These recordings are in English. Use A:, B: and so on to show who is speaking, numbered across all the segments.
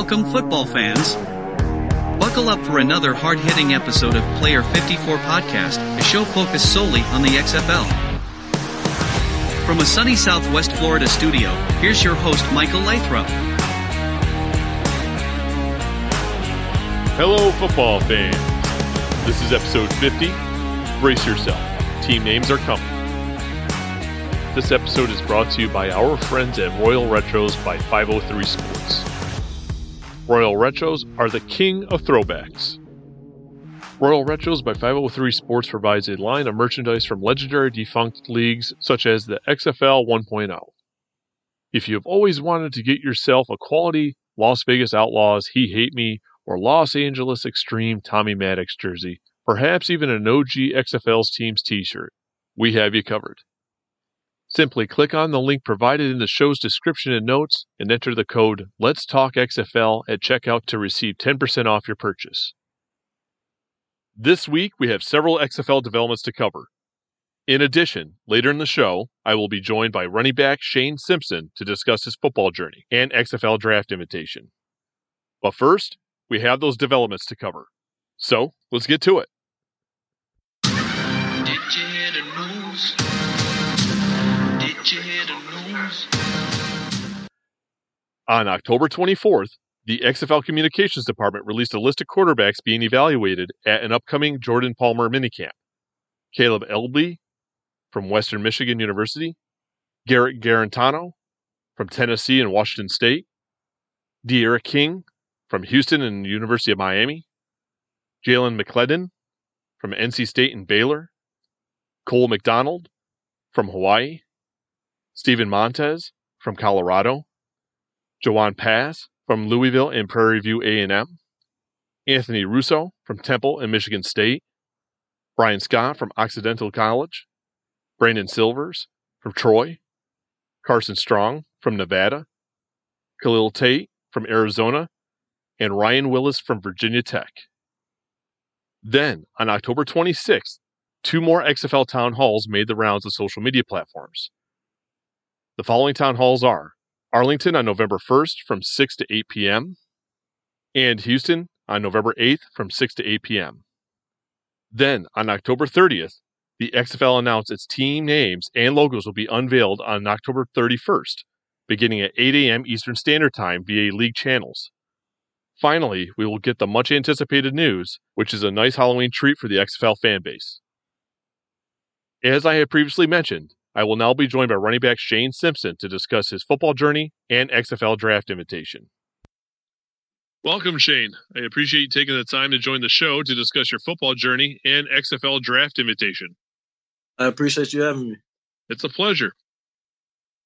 A: Welcome, football fans. Buckle up for another hard hitting episode of Player 54 Podcast, a show focused solely on the XFL. From a sunny Southwest Florida studio, here's your host, Michael Lathrop.
B: Hello, football fans. This is episode 50. Brace yourself. Team names are coming. This episode is brought to you by our friends at Royal Retros by 503 Sports. Royal Retros are the king of throwbacks. Royal Retros by 503 Sports provides a line of merchandise from legendary defunct leagues such as the XFL 1.0. If you have always wanted to get yourself a quality Las Vegas Outlaws He Hate Me or Los Angeles Extreme Tommy Maddox jersey, perhaps even an OG XFL's team's t shirt, we have you covered. Simply click on the link provided in the show's description and notes and enter the code Let's Talk XFL at checkout to receive 10% off your purchase. This week, we have several XFL developments to cover. In addition, later in the show, I will be joined by running back Shane Simpson to discuss his football journey and XFL draft invitation. But first, we have those developments to cover. So, let's get to it. On October 24th, the XFL Communications Department released a list of quarterbacks being evaluated at an upcoming Jordan Palmer minicamp. Kaleb Eleby from Western Michigan University, Jarrett Guarantano from Tennessee and Washington State, D'Eriq King from Houston and University of Miami, Jalan McClendon from NC State and Baylor, Cole McDonald from Hawaii, Steven Montez from Colorado, Jawon Pass from Louisville and Prairie View A&M, Anthony Russo from Temple and Michigan State, Bryan Scott from Occidental College, Brandon Silvers from Troy, Carson Strong from Nevada, Khalil Tate from Arizona, and Ryan Willis from Virginia Tech. Then, on October 26th, two more XFL town halls made the rounds of social media platforms. The following town halls are Arlington on November 1st from 6 to 8 p.m., and Houston on November 8th from 6 to 8 p.m. Then, on October 30th, the XFL announced its team names and logos will be unveiled on October 31st, beginning at 8 a.m. Eastern Standard Time via league channels. Finally, we will get the much anticipated news, which is a nice Halloween treat for the XFL fan base. As I have previously mentioned, I will now be joined by running back Shane Simpson to discuss his football journey and XFL draft invitation. Welcome, Shane. I appreciate you taking the time to join the show to discuss your football journey and XFL draft invitation.
C: I appreciate you having me.
B: It's a pleasure.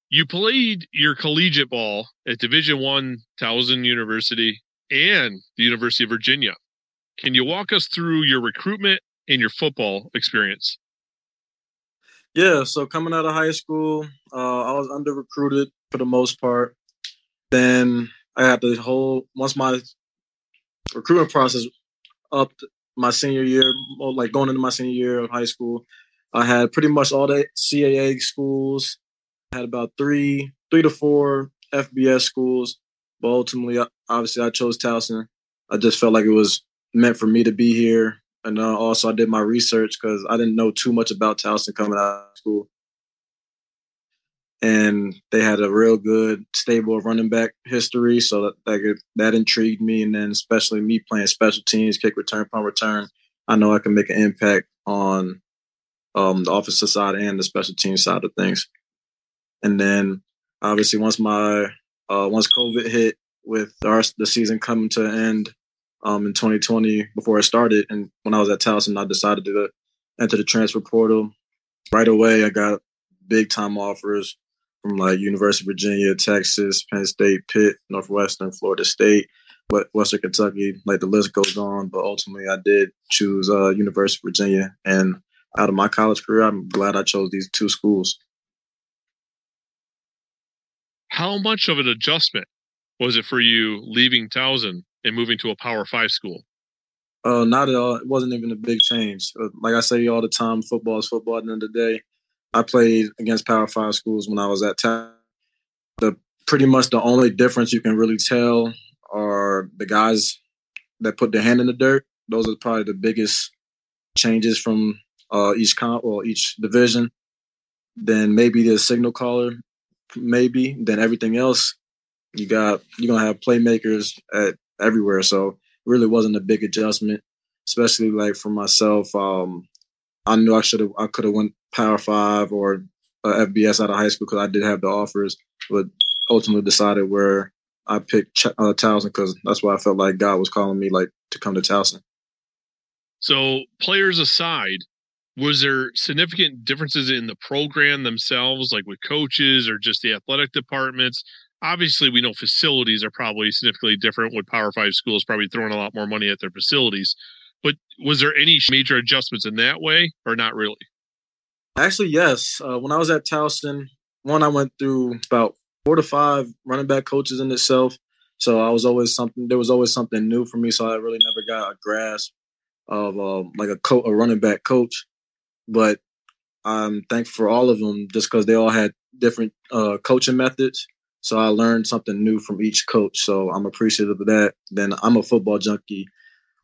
B: You played your collegiate ball at Division One Towson University and the University of Virginia. Can you walk us through your recruitment and your football experience?
C: Yeah, so coming out of high school, uh, I was under recruited for the most part. Then I had the whole once my recruitment process up my senior year, like going into my senior year of high school, I had pretty much all the CAA schools. I had about three, three to four FBS schools, but ultimately, obviously, I chose Towson. I just felt like it was meant for me to be here and uh, also I did my research because I didn't know too much about Towson coming out of school. And they had a real good stable running back history, so that that, that intrigued me. And then especially me playing special teams, kick return, punt return, I know I can make an impact on um, the offensive side and the special team side of things. And then obviously once my uh, once COVID hit with our, the season coming to an end, um, in 2020 before I started. And when I was at Towson, I decided to enter the transfer portal. Right away, I got big time offers from like University of Virginia, Texas, Penn State, Pitt, Northwestern, Florida State, Western Kentucky. Like the list goes on. But ultimately, I did choose uh, University of Virginia. And out of my college career, I'm glad I chose these two schools.
B: How much of an adjustment was it for you leaving Towson and moving to a Power Five school?
C: Uh, not at all. It wasn't even a big change. Uh, like I say all the time, football is football. At the end of the day, I played against Power Five schools when I was at Towson. The pretty much the only difference you can really tell are the guys that put their hand in the dirt. Those are probably the biggest changes from uh, each comp or each division. Then maybe the signal caller, maybe. Then everything else, you got you're gonna have playmakers at everywhere. So it really wasn't a big adjustment, especially like for myself. Um, I knew I should have I could have went Power Five or uh, FBS out of high school because I did have the offers, but ultimately decided where I picked Ch- uh, Towson because that's why I felt like God was calling me like to come to Towson.
B: So, players aside, was there significant differences in the program themselves, like with coaches or just the athletic departments? Obviously, we know facilities are probably significantly different with Power Five schools probably throwing a lot more money at their facilities. But was there any major adjustments in that way, or not really?
C: Actually, yes. Uh, when I was at Towson, one I went through about four to five running back coaches in itself. So I was always something. There was always something new for me. So I really never got a grasp of uh, like a co- a running back coach. But I'm thankful for all of them, just because they all had different uh, coaching methods. So I learned something new from each coach. So I'm appreciative of that. Then I'm a football junkie.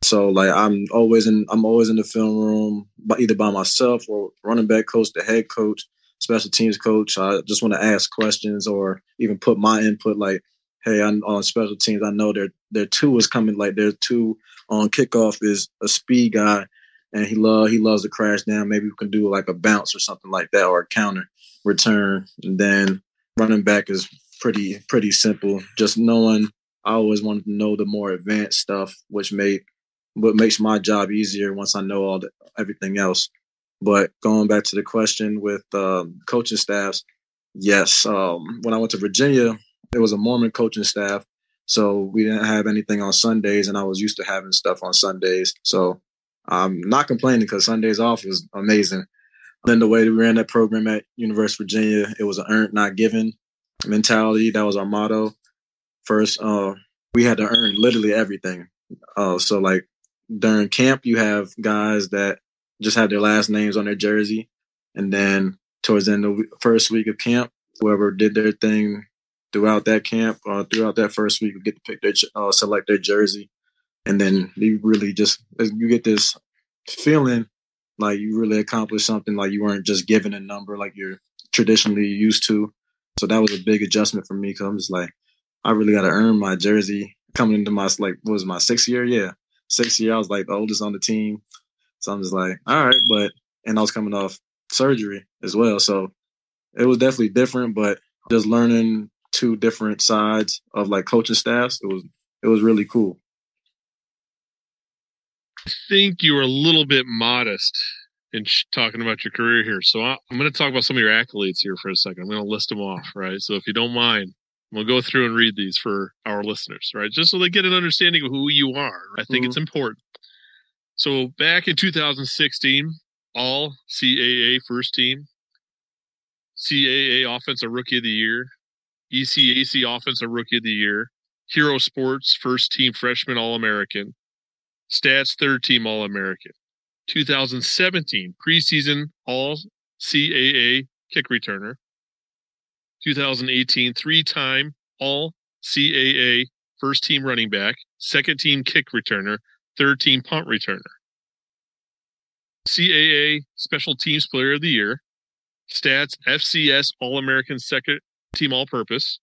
C: So like I'm always in I'm always in the film room, but either by myself or running back coach, the head coach, special teams coach. I just want to ask questions or even put my input. Like, hey, I'm on special teams. I know their their two is coming. Like their two on kickoff is a speed guy, and he love he loves to crash down. Maybe we can do like a bounce or something like that, or a counter return. And then running back is pretty pretty simple. Just knowing. I always wanted to know the more advanced stuff, which made what makes my job easier once I know all the everything else. But going back to the question with um, coaching staffs, yes. Um, when I went to Virginia, it was a Mormon coaching staff, so we didn't have anything on Sundays, and I was used to having stuff on Sundays. So I'm not complaining because Sundays off was amazing. Then the way we ran that program at University of Virginia, it was an earned, not given mentality. That was our motto. First, uh, we had to earn literally everything. Uh, so like during camp, you have guys that just have their last names on their jersey, and then towards the end of the first week of camp, whoever did their thing throughout that camp uh, throughout that first week, would get to pick their uh, select their jersey, and then you really just you get this feeling like you really accomplished something, like you weren't just given a number like you're traditionally used to. So that was a big adjustment for me because I'm just like, I really got to earn my jersey coming into my like what was my sixth year? Yeah, sixth year. I was like the oldest on the team, so I'm just like, all right, but and I was coming off surgery as well, so it was definitely different. But just learning two different sides of like coaching staffs, it was it was really cool.
B: I think you were a little bit modest in sh- talking about your career here. So I, I'm going to talk about some of your accolades here for a second. I'm going to list them off, right? So if you don't mind, we'll go through and read these for our listeners, right? Just so they get an understanding of who you are. I think mm-hmm. it's important. So back in 2016, all CAA first team, CAA Offensive Rookie of the Year, ECAC Offensive Rookie of the Year, Hero Sports First Team Freshman All American, Stats Third Team All American, 2017 preseason All CAA kick returner, 2018 three time All CAA first team running back, second team kick returner, third team punt returner. CAA Special Teams Player of the Year, Stats FCS All American Second Team All Purpose,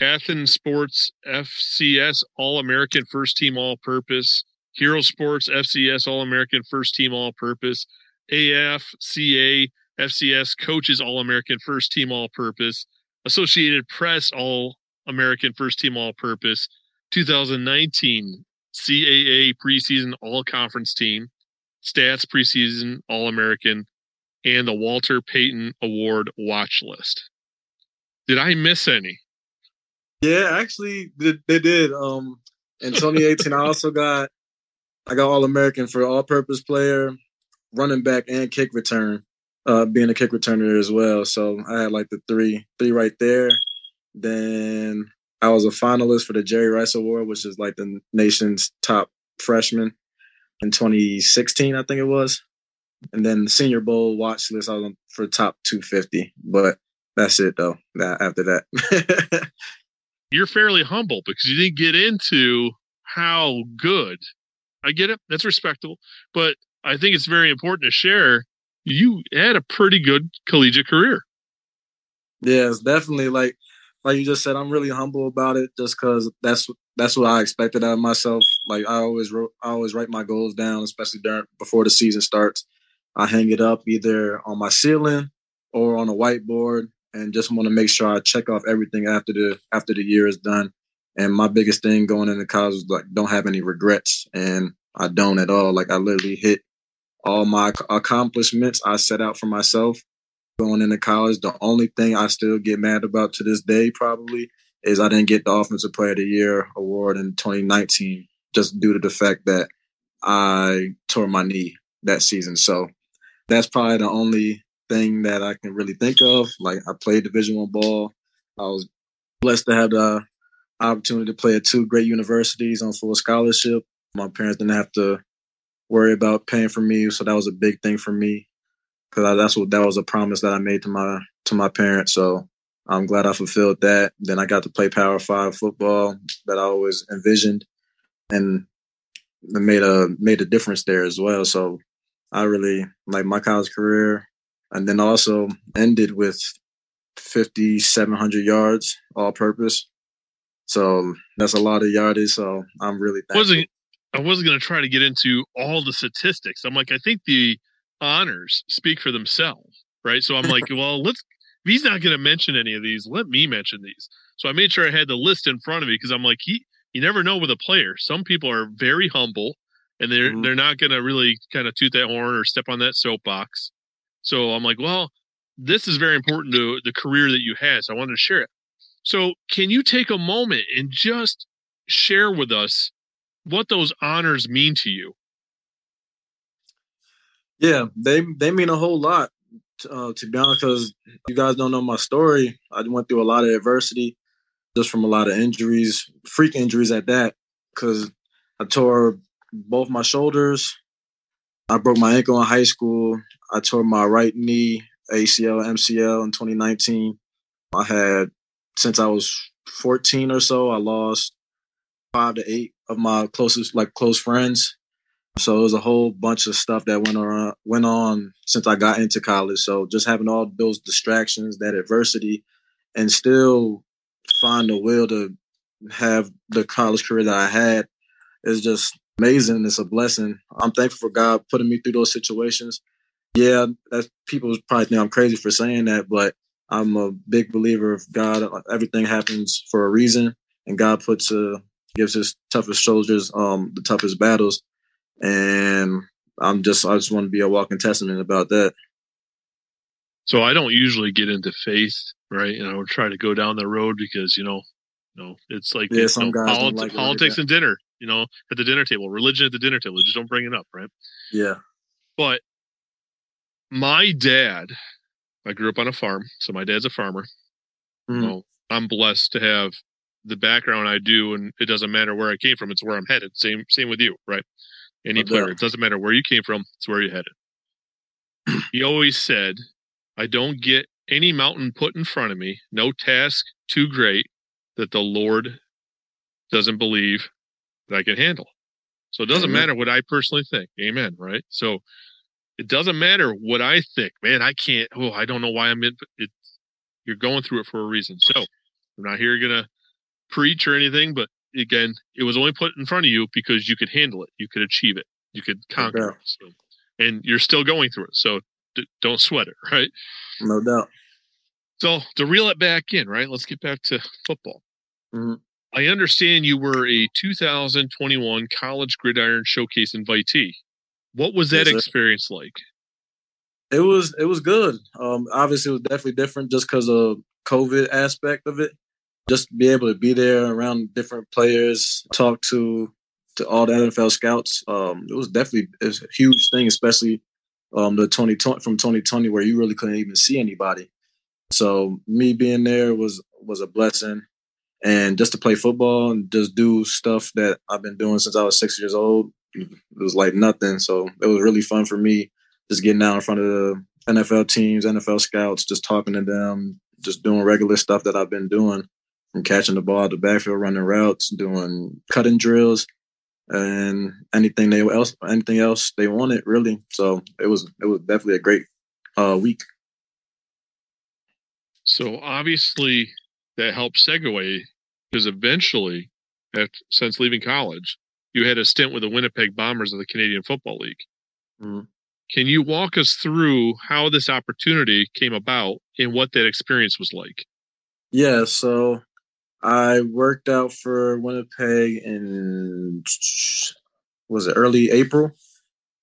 B: Athlon Sports FCS All American First Team All Purpose, Hero Sports FCS All American First Team All Purpose, AFCA FCS Coaches All American First Team All Purpose, Associated Press All American First Team All Purpose, 2019 CAA preseason all conference team, stats preseason all American, and the Walter Payton Award watch list. Did I miss any?
C: Yeah, actually, they did. Um, in 2018, I also got I got All American for all purpose player, running back, and kick return. Uh, being a kick returner as well, so I had like the three three right there. Then I was a finalist for the Jerry Rice Award, which is like the nation's top freshman in 2016, I think it was. And then the Senior Bowl watch list, I was on for top 250. But that's it though. After that.
B: you're fairly humble because you didn't get into how good. I get it. That's respectable. But I think it's very important to share you had a pretty good collegiate career.
C: Yeah, it's definitely like like you just said. I'm really humble about it, just because that's that's what I expected out of myself. Like I always wrote, I always write my goals down, especially during before the season starts. I hang it up either on my ceiling or on a whiteboard, and just want to make sure I check off everything after the after the year is done. And my biggest thing going into college is like don't have any regrets, and I don't at all. Like I literally hit all my accomplishments I set out for myself going into college. The only thing I still get mad about to this day probably is I didn't get the Offensive Player of the Year award in 2019 just due to the fact that I tore my knee that season. So that's probably the only thing that I can really think of. Like I played Division One ball. I was blessed to have the opportunity to play at two great universities on full scholarship. My parents didn't have to worry about paying for me, so that was a big thing for me because that's what that was a promise that I made to my to my parents. So I'm glad I fulfilled that. Then I got to play Power Five football that I always envisioned, and made a made a difference there as well. So I really like my college career, and then also ended with 5,700 yards all purpose. So that's a lot of yardage. So I'm really thankful.
B: Wasn't I wasn't going to try to get into all the statistics. I'm like, I think the honors speak for themselves, right? So I'm like, well, let's. If he's not going to mention any of these, let me mention these. So I made sure I had the list in front of me because I'm like, he. You never know with a player. Some people are very humble, and they're mm-hmm. they're not going to really kind of toot that horn or step on that soapbox. So I'm like, well, this is very important to the career that you had. So I wanted to share it. So can you take a moment and just share with us what those honors mean to you?
C: Yeah, they they mean a whole lot. Uh, to be honest, because you guys don't know my story. I went through a lot of adversity, just from a lot of injuries, freak injuries at that. Because I tore both my shoulders. I broke my ankle in high school. I tore my right knee, ACL, MCL in 2019. I had since I was 14 or so. I lost five to eight of my closest, like close friends. So it was a whole bunch of stuff that went on went on since I got into college. So just having all those distractions, that adversity, and still find the will to have the college career that I had is just amazing. It's a blessing. I'm thankful for God putting me through those situations. Yeah, that people probably think I'm crazy for saying that, but I'm a big believer of God. Everything happens for a reason, and God puts a gives his toughest soldiers um, the toughest battles. And I'm just I just want to be a walking testament about that.
B: So I don't usually get into faith, right? And I would try to go down the road because you know, you know, it's like
C: yeah, some
B: know,
C: guys like
B: politics
C: like
B: and dinner. You know, at the dinner table, religion at the dinner table. Just don't bring it up, right?
C: Yeah.
B: But my dad, I grew up on a farm, so my dad's a farmer. Mm. Well, I'm blessed to have the background I do, and it doesn't matter where I came from; it's where I'm headed. Same, same with you, right? Any player, it doesn't matter where you came from; it's where you're headed. he always said, "I don't get any mountain put in front of me, no task too great that the Lord doesn't believe that I can handle." So it doesn't Amen. matter what I personally think. Amen. Right? So it doesn't matter what I think. Man, I can't. Oh, I don't know why I'm in. It, you're going through it for a reason. So I'm not here gonna preach or anything, but again, it was only put in front of you because you could handle it, you could achieve it, you could conquer it. So, and you're still going through it. So d- don't sweat it, right?
C: No doubt.
B: So to reel it back in, right? Let's get back to football.
C: Mm-hmm.
B: I understand you were a 2021 College Gridiron Showcase invitee. What was that yes, experience like?
C: It was it was good. Um, obviously, it was definitely different just because of COVID aspect of it just be able to be there around different players, talk to to all the NFL scouts. Um, it was definitely it was a huge thing, especially um, the 2020 from 2020 where you really couldn't even see anybody. So me being there was was a blessing, and just to play football and just do stuff that I've been doing since I was six years old, it was like nothing. So it was really fun for me, just getting out in front of the NFL teams, NFL scouts, just talking to them, just doing regular stuff that I've been doing from catching the ball at the backfield, running routes, doing cutting drills, and anything they else anything else they wanted really. So it was it was definitely a great uh, week.
B: So obviously that helped segue because eventually, at, since leaving college, you had a stint with the Winnipeg Bombers of the Canadian Football League.
C: Mhm.
B: Can you walk us through how this opportunity came about and what that experience was like?
C: Yeah, so I worked out for Winnipeg in was it early April,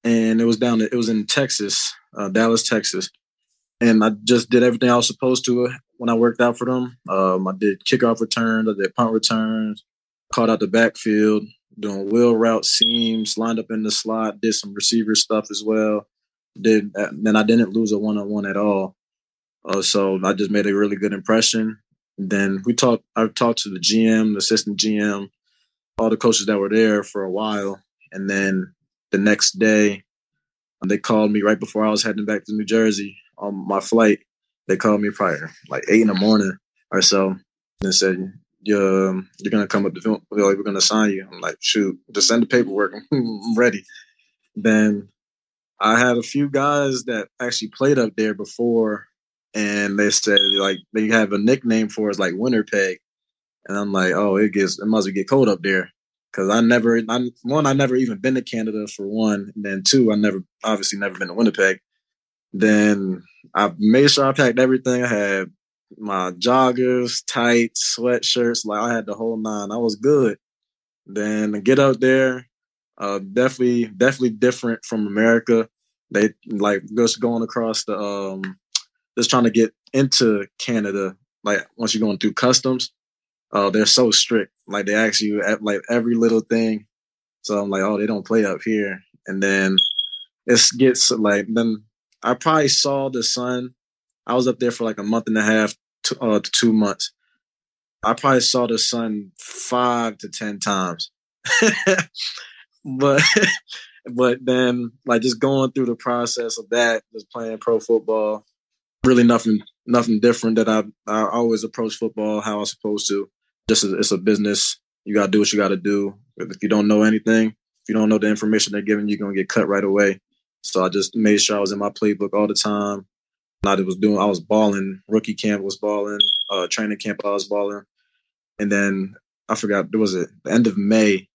C: and it was down. It was in Texas, uh, Dallas, Texas, and I just did everything I was supposed to when I worked out for them. Um, I did kickoff returns, I did punt returns, caught out the backfield, doing wheel route seams, lined up in the slot, did some receiver stuff as well. Did then I didn't lose a one on one at all. Uh, so I just made a really good impression. Then we talked. I talked to the GM, the assistant GM, all the coaches that were there for a while, and then the next day, they called me right before I was heading back to New Jersey on my flight. They called me prior, like eight in the morning or so, and said, "You're um, you're gonna come up to film. We're gonna sign you." I'm like, "Shoot, just send the paperwork. I'm ready." Then I had a few guys that actually played up there before and they said like they have a nickname for us like winter peg and i'm like oh it gets it must get cold up there because i never I, one i never even been to canada for one and then two i never obviously never been to winnipeg then i made sure i packed everything i had my joggers tights sweatshirts like i had the whole nine i was good then get out there uh definitely definitely different from america they like just going across the um just trying to get into Canada, like once you're going through customs, uh, they're so strict. Like they ask you at like every little thing. So I'm like, oh, they don't play up here. And then it gets like then I probably saw the sun. I was up there for like a month and a half to, uh, two months. I probably saw the sun five to ten times. but but then like just going through the process of that, just playing pro football, really nothing nothing different that I I always approach football how I'm supposed to. Just as, it's a business. You gotta do what you gotta do. If you don't know anything, if you don't know the information they're giving, you're gonna get cut right away. So I just made sure I was in my playbook all the time. I was doing I was balling. Rookie camp was balling. Uh, training camp I was balling. And then I forgot there was it the end of May.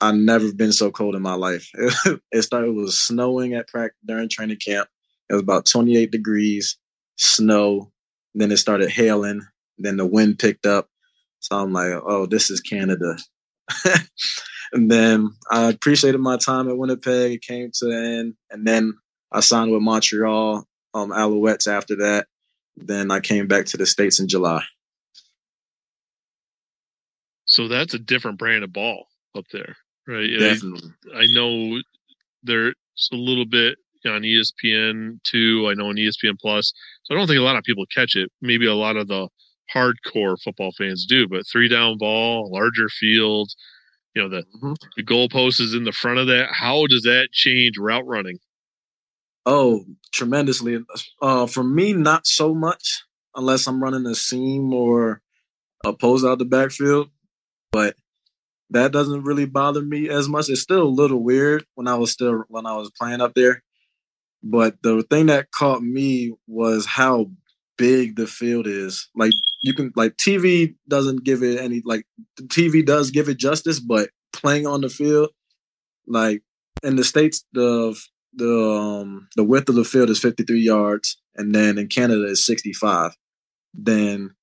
C: I never been so cold in my life. it started it was snowing at practice during training camp. It was about 28 degrees, snow. Then it started hailing. Then the wind picked up. So I'm like, oh, this is Canada. and then I appreciated my time at Winnipeg. It came to the end. And then I signed with Montreal um, Alouettes after that. Then I came back to the States in July.
B: So that's a different brand of ball up there, right?
C: Definitely.
B: I, I know there's a little bit on ESPN two. I know on ESPN Plus. So I don't think a lot of people catch it. Maybe a lot of the hardcore football fans do. But three down ball, larger field. You know the
C: Mhm.
B: the goalpost is in the front of that. How does that change route running?
C: Oh, tremendously. Uh, for me, not so much unless I'm running a seam or a out the backfield. But that doesn't really bother me as much. It's still a little weird when I was still when I was playing up there. But the thing that caught me was how big the field is. Like you can like TV doesn't give it any like TV does give it justice, but playing on the field, like in the states, the the um, the width of the field is 53 yards, and then in Canada is 65. Then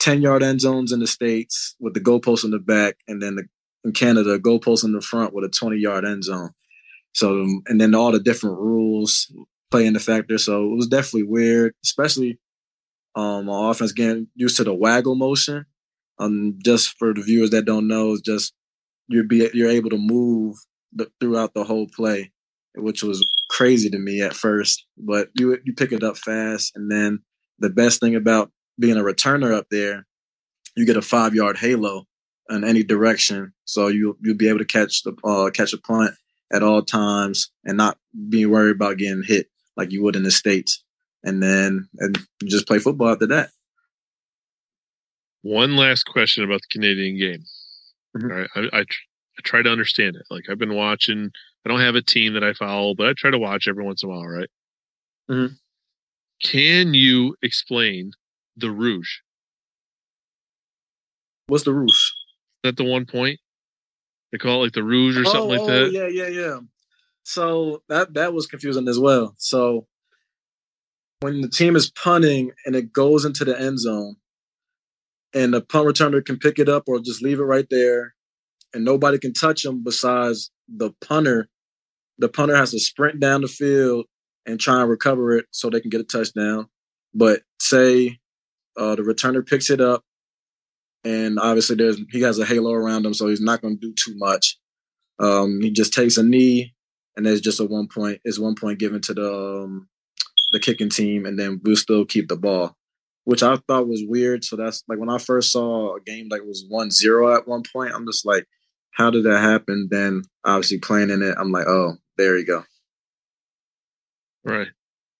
C: 10 yard end zones in the states with the goalpost in the back, and then the, in Canada, goalpost in the front with a 20 yard end zone. So and then all the different rules play in the factor. So it was definitely weird, especially um on offense getting used to the waggle motion. Um, just for the viewers that don't know, just you're be you're able to move the, throughout the whole play, which was crazy to me at first. But you you pick it up fast, and then the best thing about being a returner up there, you get a five yard halo in any direction, so you you'll be able to catch the uh, catch a punt at all times and not be worried about getting hit like you would in the states. And then and you just play football after that.
B: One last question about the Canadian game.
C: Mhm.
B: All right, I, I try to understand it. Like I've been watching. I don't have a team that I follow, but I try to watch every once in a while. Right?
C: Mhm.
B: Can you explain the Rouge?
C: What's the Rouge?
B: Is that the one point? They call it like the Rouge or something like
C: oh,
B: that.
C: yeah, yeah, yeah. So that that was confusing as well. So when the team is punting and it goes into the end zone, and the punt returner can pick it up or just leave it right there, and nobody can touch them besides the punter. The punter has to sprint down the field and try and recover it so they can get a touchdown. But say uh, the returner picks it up, and obviously there's he has a halo around him, so he's not going to do too much. Um, he just takes a knee, and there's just a one point. Is one point given to the um, the kicking team, and then we'll still keep the ball, which I thought was weird. So that's like when I first saw a game like was 1-0 at one point. I'm just like, how did that happen? Then obviously playing in it, I'm like, oh, there you go.
B: Right.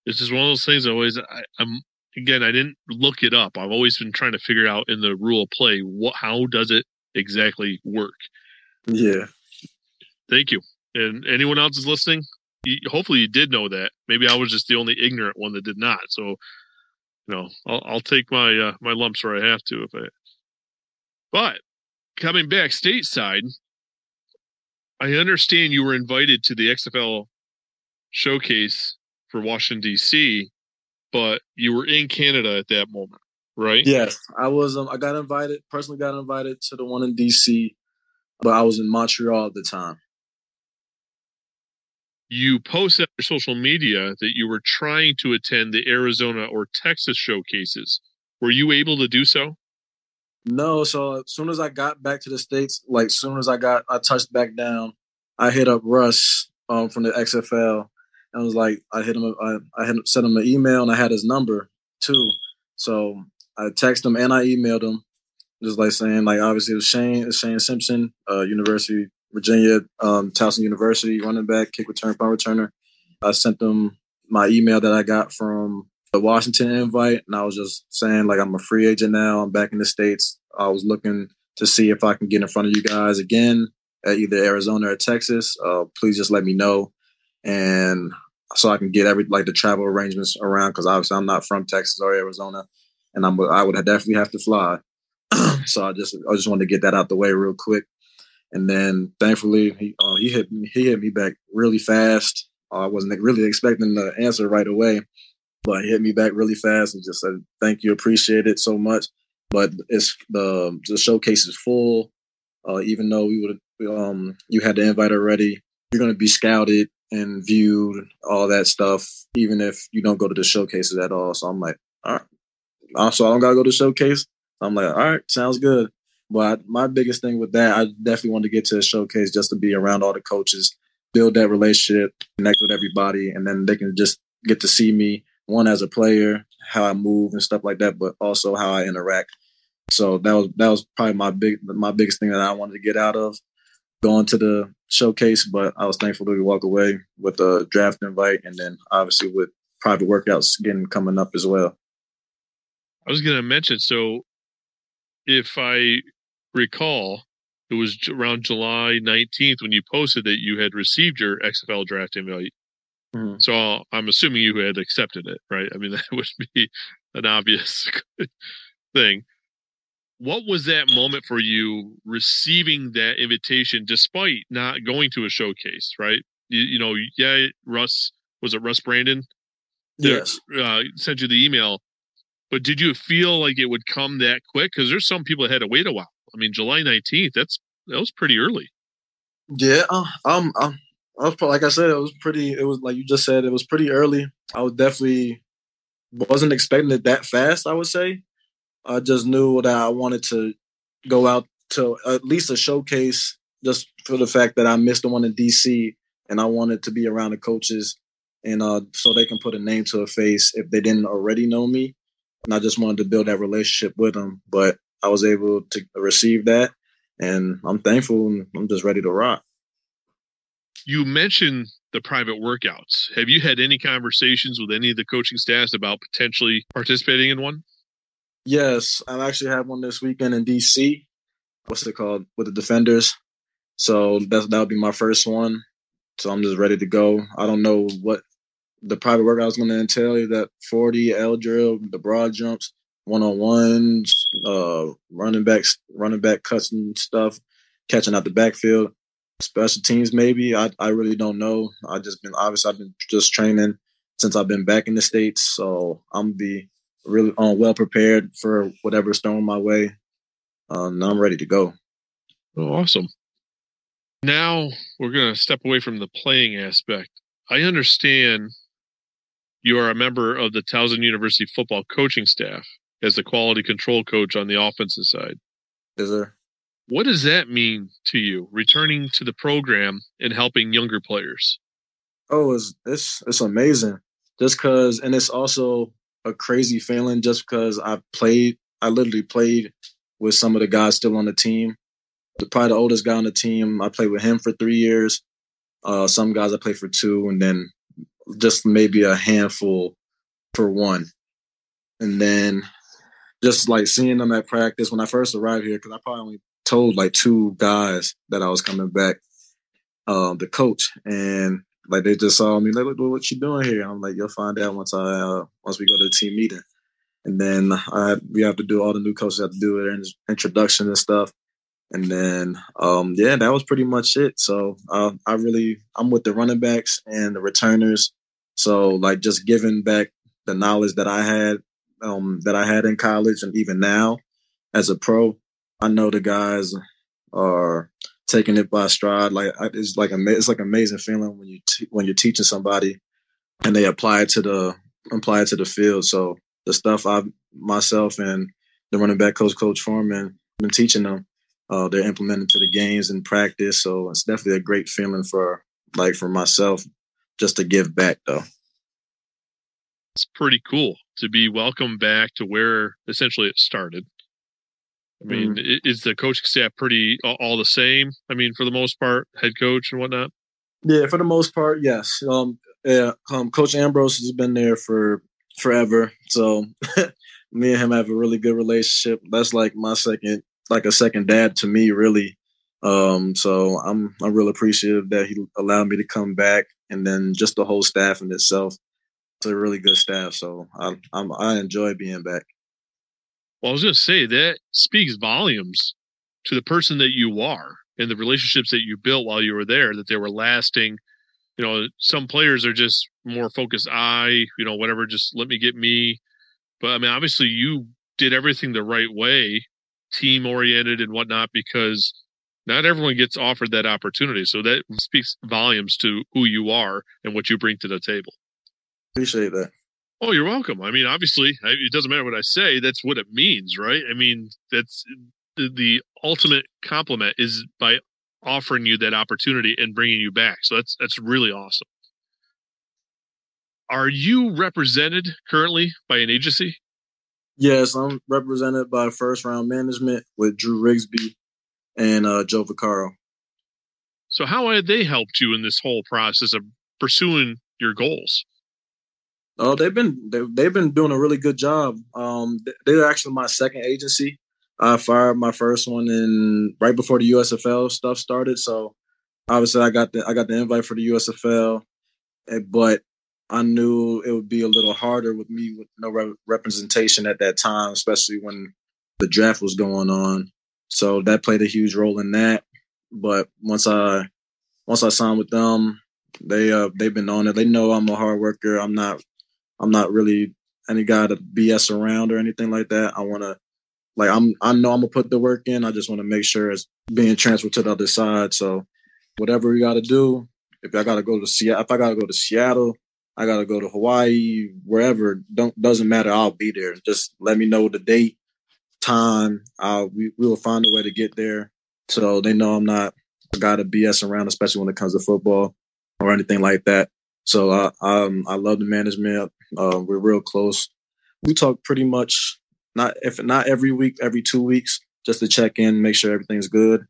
B: It's just one of those things. I always, I, I'm again. I didn't look it up. I've always been trying to figure out in the rule of play what, how does it exactly work.
C: Yeah.
B: Thank you. And anyone else is listening, you, hopefully you did know that. Maybe I was just the only ignorant one that did not. So, you know, I'll, I'll take my uh, my lumps where I have to. If I, but coming back stateside, I understand you were invited to the XFL showcase for Washington D.C., but you were in Canada at that moment, right?
C: Yes, I was. Um, I got invited. Personally, got invited to the one in DC, but I was in Montreal at the time.
B: you posted on your social media that you were trying to attend the Arizona or Texas showcases. Were you able to do so?
C: No, so as soon as I got back to the states, like soon as I got, I touched back down. I hit up Russ um, from the XFL, and was like, I hit him, I, I sent him an email, and I had his number too. So I texted him and I emailed him, just like saying, like obviously it was Shane, it's Shane Simpson, uh, University Virginia, um, Towson University running back, kick return, punt returner. I sent them my email that I got from the Washington invite, and I was just saying like I'm a free agent now. I'm back in the states. I was looking to see if I can get in front of you guys again at either Arizona or Texas. Uh, please just let me know, and so I can get every like the travel arrangements around because obviously I'm not from Texas or Arizona, and I'm I would definitely have to fly. so I just I just wanted to get that out the way real quick, and then thankfully he uh, he hit me he hit me back really fast. Uh, I wasn't really expecting the answer right away, but hit me back really fast and just said thank you, appreciate it so much. But it's the the showcase is full. Uh, even though we would um you had the invite already, you're going to be scouted and viewed, all that stuff, even if you don't go to the showcases at all. So I'm like, all right. Also, I don't gotta go to the showcase. I'm like, all right, sounds good. But my biggest thing with that, I definitely want to get to a showcase just to be around all the coaches, build that relationship, connect with everybody, and then they can just get to see me one as a player, how I move and stuff like that, but also how I interact. So that was that was probably my big my biggest thing that I wanted to get out of going to the showcase. But I was thankful to walk away with a draft invite, and then obviously with private workouts getting coming up as well.
B: I was going to mention so if I recall, it was around July 19th when you posted that you had received your XFL draft invite.
C: Mhm.
B: So I'm assuming you had accepted it, right? I mean, that would be an obvious thing. What was that moment for you receiving that invitation despite not going to a showcase, right? You, you know, yeah, Russ, was it Russ Brandon? that,
C: Yes.
B: Uh, sent you the email. But did you feel like it would come that quick? Because there's some people that had to wait a while. I mean, July 19th, that's that was pretty early.
C: Yeah, uh, um, um, I was like I said, it was pretty. It was like you just said, it was pretty early. I was definitely wasn't expecting it that fast. I would say, I just knew that I wanted to go out to at least a showcase, just for the fact that I missed the one in DC, and I wanted to be around the coaches, and uh, so they can put a name to a face if they didn't already know me, and I just wanted to build that relationship with them. But I was able to receive that, and I'm thankful, and I'm just ready to rock.
B: You mentioned the private workouts. Have you had any conversations with any of the coaching staffs about potentially participating in one?
C: Yes, I actually have one this weekend in DC. What's it called with the Defenders? So that's that'll be my first one. So I'm just ready to go. I don't know what the private workout is going to entail. That 40 L drill, the broad jumps, one on ones, uh, running backs, running back cuts and stuff, catching out the backfield, special teams maybe. I I really don't know. I just been obviously I've been just training since I've been back in the states, so I'm be really um, well prepared for whatever's thrown my way. Um, I'm ready to go.
B: Oh, awesome. Now we're going to step away from the playing aspect. I understand you are a member of the Towson University football coaching staff as the quality control coach on the offensive side.
C: Is there?
B: What does that mean to you, returning to the program and helping younger players?
C: Oh, it's it's it's amazing. Just cause, and it's also a crazy feeling. Just because I played, I literally played with some of the guys still on the team. The, probably the oldest guy on the team. I played with him for three years. Uh, some guys I played for two, and then just maybe a handful for one. And then just like seeing them at practice when I first arrived here, because I probably only told like two guys that I was coming back, um, the coach, and like they just saw me like, look, what you doing here? I'm like, you'll find out once I uh, once we go to the team meeting. And then I we have to do all the new coaches have to do their introduction and stuff. And then um, yeah, that was pretty much it. So uh, I really I'm with the running backs and the returners. So like just giving back the knowledge that I had um, that I had in college and even now as a pro, I know the guys are taking it by stride. Like it's like it's like amazing feeling when you t- when you're teaching somebody and they apply it to the apply it to the field. So the stuff I myself and the running back coach, Coach Foreman, been teaching them, uh, they're implementing to the games and practice. So it's definitely a great feeling for like for myself just to give back though.
B: It's pretty cool to be welcomed back to where essentially it started. I mean, mm. is the coaching staff pretty all the same? I mean, for the most part, head coach and whatnot.
C: Yeah, for the most part, yes. Um, yeah, um, Coach Ambrose has been there for forever, so me and him have a really good relationship. That's like my second, like a second dad to me, really. Um, so I'm I'm real appreciative that he allowed me to come back, and then just the whole staff in itself. It's a really good staff, so I I'm, I enjoy being back.
B: Well, I was going to say that speaks volumes to the person that you are and the relationships that you built while you were there, that they were lasting. You know, some players are just more focused, I, you know, whatever, just let me get me. But I mean, obviously, you did everything the right way, team oriented and whatnot, because not everyone gets offered that opportunity. So that speaks volumes to who you are and what you bring to the table.
C: Appreciate that.
B: Oh, you're welcome. I mean, obviously, it doesn't matter what I say. That's what it means, right? I mean, that's the ultimate compliment is by offering you that opportunity and bringing you back. So that's that's really awesome. Are you represented currently by an agency?
C: Yes, I'm represented by First Round Management with Drew Rigsby and uh, Joe Vaccaro.
B: So, how have they helped you in this whole process of pursuing your goals?
C: Oh, they've been they, they've been doing a really good job. Um, they're actually my second agency. I fired my first one in right before the USFL stuff started. So obviously, I got the I got the invite for the USFL, eh, but I knew it would be a little harder with me with no re- representation at that time, especially when the draft was going on. So that played a huge role in that. But once I once I signed with them, they uh they've been on it. They know I'm a hard worker. I'm not I'm not really any guy to BS around or anything like that. I want to, like, I'm, I know I'm gonna put the work in. I just want to make sure it's being transferred to the other side. So, whatever we got to do, if I got to go to Seattle, if I got to go to Seattle, I got to go to Hawaii, wherever. Don't doesn't matter. I'll be there. Just let me know the date, time. I'll, we we will find a way to get there. So they know I'm not a guy to BS around, especially when it comes to football or anything like that. So I um I love the management. Uh, we're real close. We talk pretty much not if not every week, every two weeks, just to check in, make sure everything's good.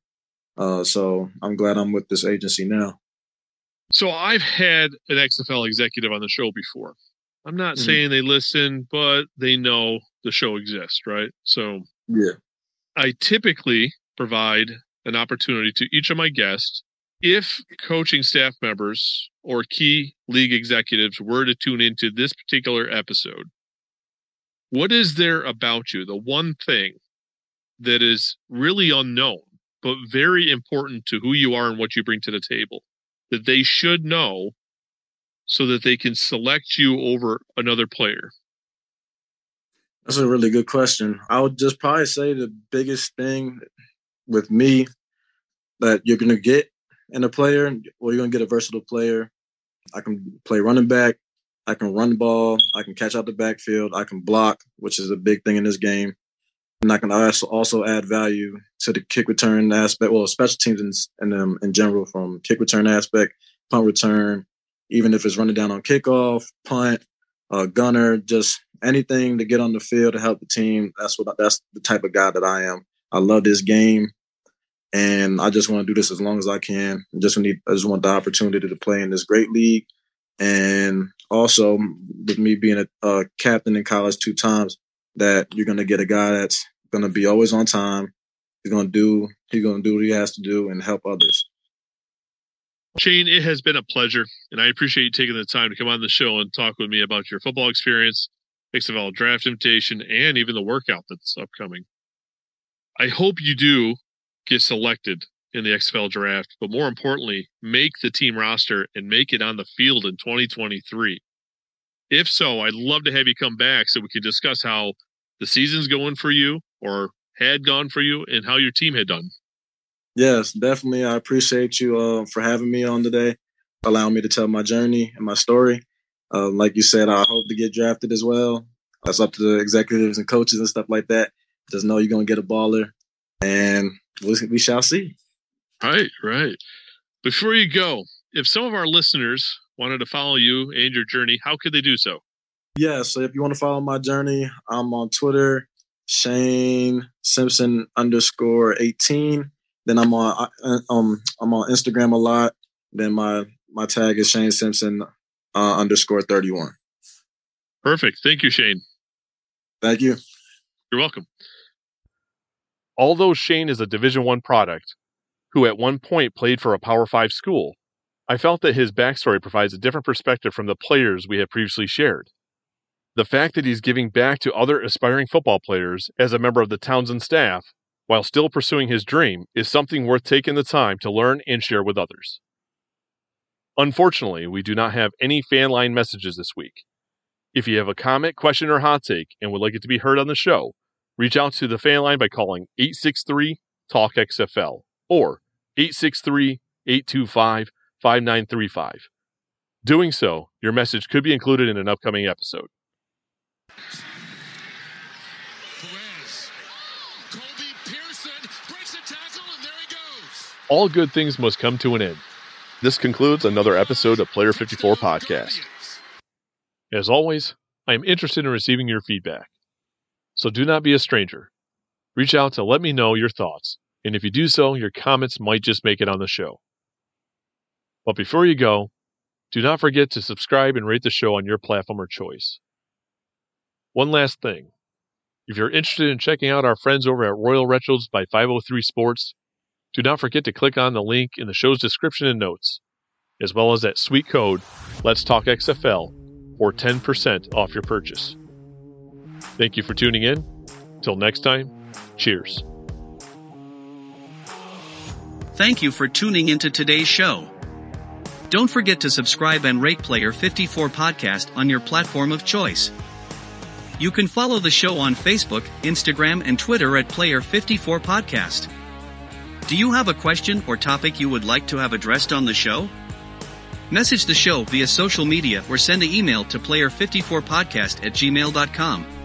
C: Uh, so I'm glad I'm with this agency now.
B: So I've had an XFL executive on the show before. I'm not mm-hmm. saying they listen, but they know the show exists, right? So
C: Yeah.
B: I typically provide an opportunity to each of my guests if coaching staff members or key league executives were to tune into this particular episode. What is there about you, the one thing that is really unknown, but very important to who you are and what you bring to the table that they should know so that they can select you over another player?
C: That's a really good question. I would just probably say the biggest thing with me that you're gonna get in a player, well, you're gonna get a versatile player. I can play running back, I can run the ball, I can catch out the backfield, I can block, which is a big thing in this game. And I can also also add value to the kick return aspect, well, special teams in in, um, in general, from kick return aspect, punt return, even if it's running down on kickoff, punt, uh, gunner, just anything to get on the field to help the team. That's what that's the type of guy that I am. I love this game, and I just want to do this as long as I can. I just need I just want the opportunity to play in this great league, and also with me being a, a captain in college two times, that you're gonna get a guy that's gonna be always on time. He's gonna do he's gonna do what he has to do and help others.
B: Shane, it has been a pleasure, and I appreciate you taking the time to come on the show and talk with me about your football experience, XFL draft invitation, and even the workout that's upcoming. I hope you do get selected in the XFL draft, but more importantly, make the team roster and make it on the field in 2023. If so, I'd love to have you come back so we can discuss how the season's going for you or had gone for you and how your team had done.
C: Yes, definitely. I appreciate you uh, for having me on today, allowing me to tell my journey and my story. Uh, like you said, I hope to get drafted as well. That's up to the executives and coaches and stuff like that. Just know you're going to get a baller, and we, we shall see.
B: Right, right. Before you go, if some of our listeners wanted to follow you and your journey, how could they do so?
C: Yeah, so if you want to follow my journey, I'm on Twitter, Shane Simpson underscore 18. Then I'm on uh, um I'm on Instagram a lot. Then my my tag is Shane Simpson uh, underscore 31.
B: Perfect. Thank you, Shane.
C: Thank you.
B: You're welcome.
D: Although Shane is a Division One product who at one point played for a Power Five school, I felt that his backstory provides a different perspective from the players we have previously shared. The fact that he's giving back to other aspiring football players as a member of the Townsend staff while still pursuing his dream is something worth taking the time to learn and share with others. Unfortunately, we do not have any fan line messages this week. If you have a comment, question, or hot take and would like it to be heard on the show, reach out to the fan line by calling 863 Talk XFL or 863 825 5935. Doing so, your message could be included in an upcoming episode.
E: Perez. Colby Pearson breaks a tackle, and there he goes.
D: All good things must come to an end. This concludes another episode of Player 54 Podcast. As always, I am interested in receiving your feedback. So do not be a stranger. Reach out to let me know your thoughts, and if you do so, your comments might just make it on the show. But before you go, do not forget to subscribe and rate the show on your platform of choice. One last thing. If you're interested in checking out our friends over at Royal Retros by 503 Sports, do not forget to click on the link in the show's description and notes, as well as that sweet code, Let's Talk XFL, for 10% off your purchase. Thank you for tuning in. Till next time, cheers.
A: Thank you for tuning into today's show. Don't forget to subscribe and rate Player 54 Podcast on your platform of choice. You can follow the show on Facebook, Instagram, and Twitter at Player 54 Podcast. Do you have a question or topic you would like to have addressed on the show? Message the show via social media or send an email to player54podcast at gmail.com.